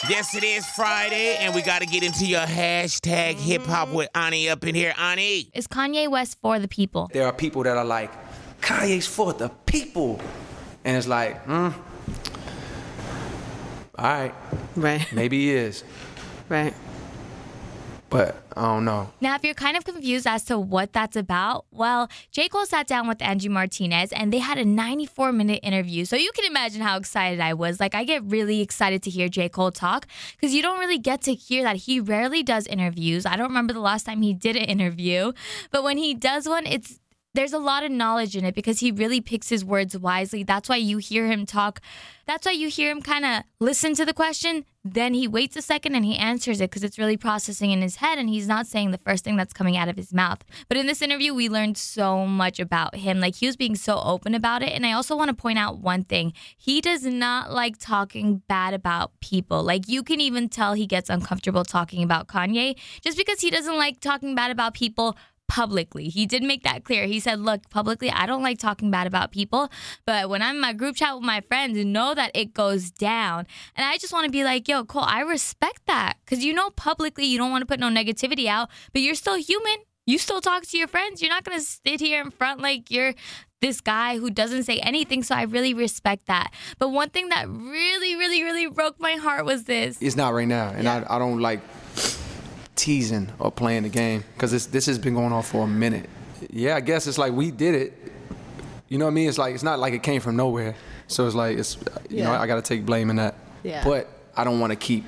Friday! Yes, it is Friday, and we got to get into your hashtag hip hop with Ani up in here. Ani. Is Kanye West for the people? There are people that are like, Kanye's for the people. And it's like, hmm. All right, Right. maybe he is. Right. But I don't know. Now, if you're kind of confused as to what that's about, well, J. Cole sat down with Angie Martinez and they had a 94 minute interview. So you can imagine how excited I was. Like, I get really excited to hear J. Cole talk because you don't really get to hear that. He rarely does interviews. I don't remember the last time he did an interview, but when he does one, it's there's a lot of knowledge in it because he really picks his words wisely. That's why you hear him talk. That's why you hear him kind of listen to the question, then he waits a second and he answers it because it's really processing in his head and he's not saying the first thing that's coming out of his mouth. But in this interview, we learned so much about him. Like he was being so open about it. And I also want to point out one thing he does not like talking bad about people. Like you can even tell he gets uncomfortable talking about Kanye just because he doesn't like talking bad about people publicly. He did make that clear. He said, Look, publicly, I don't like talking bad about people, but when I'm in my group chat with my friends, know that it goes down. And I just want to be like, Yo, Cole, I respect that. Because you know, publicly, you don't want to put no negativity out, but you're still human. You still talk to your friends. You're not going to sit here in front like you're this guy who doesn't say anything. So I really respect that. But one thing that really, really, really broke my heart was this. It's not right now. And I, I don't like teasing or playing the game because this has been going on for a minute. Yeah, I guess it's like we did it. You know what I mean? It's like it's not like it came from nowhere. So it's like it's you know Yeah. I got to take blame in that. Yeah. But I don't want to keep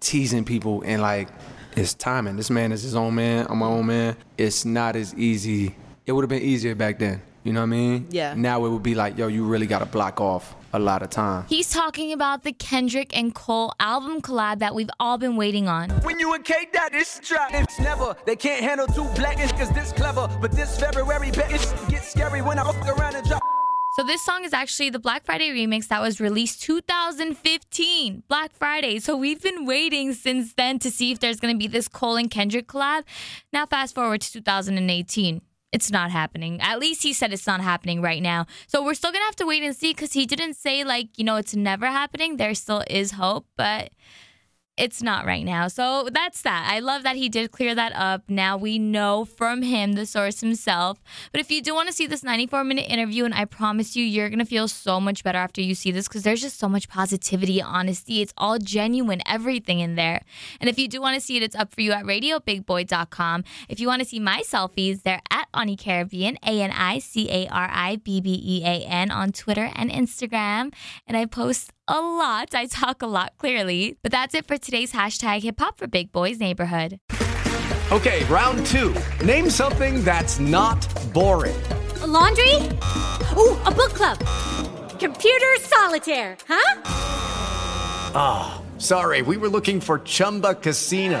teasing people and like it's timing. This man is his own man. I'm my own man. It's not as easy. It would have been easier back then. You know what I mean? Yeah. Now it would be like, yo, you really got to block off a lot of time. He's talking about the Kendrick and Cole album collab that we've all been waiting on. When you and K Dot, it's drop. It's never. They can't handle two black niggas this clever. But this February, bet it get scary when I fuck around and drop. So this song is actually the Black Friday remix that was released 2015, Black Friday. So we've been waiting since then to see if there's going to be this Cole and Kendrick collab. Now fast forward to 2018. It's not happening. At least he said it's not happening right now. So we're still going to have to wait and see cuz he didn't say like, you know, it's never happening. There still is hope, but it's not right now. So that's that. I love that he did clear that up. Now we know from him, the source himself. But if you do want to see this 94 minute interview, and I promise you, you're going to feel so much better after you see this because there's just so much positivity, honesty. It's all genuine, everything in there. And if you do want to see it, it's up for you at radiobigboy.com. If you want to see my selfies, they're at Ani Caribbean, A N I C A R I B B E A N on Twitter and Instagram. And I post a lot. I talk a lot, clearly. But that's it for today's hashtag hip hop for Big Boys Neighborhood. Okay, round two. Name something that's not boring. A laundry? Ooh, a book club. Computer solitaire, huh? Ah, sorry, we were looking for Chumba Casino.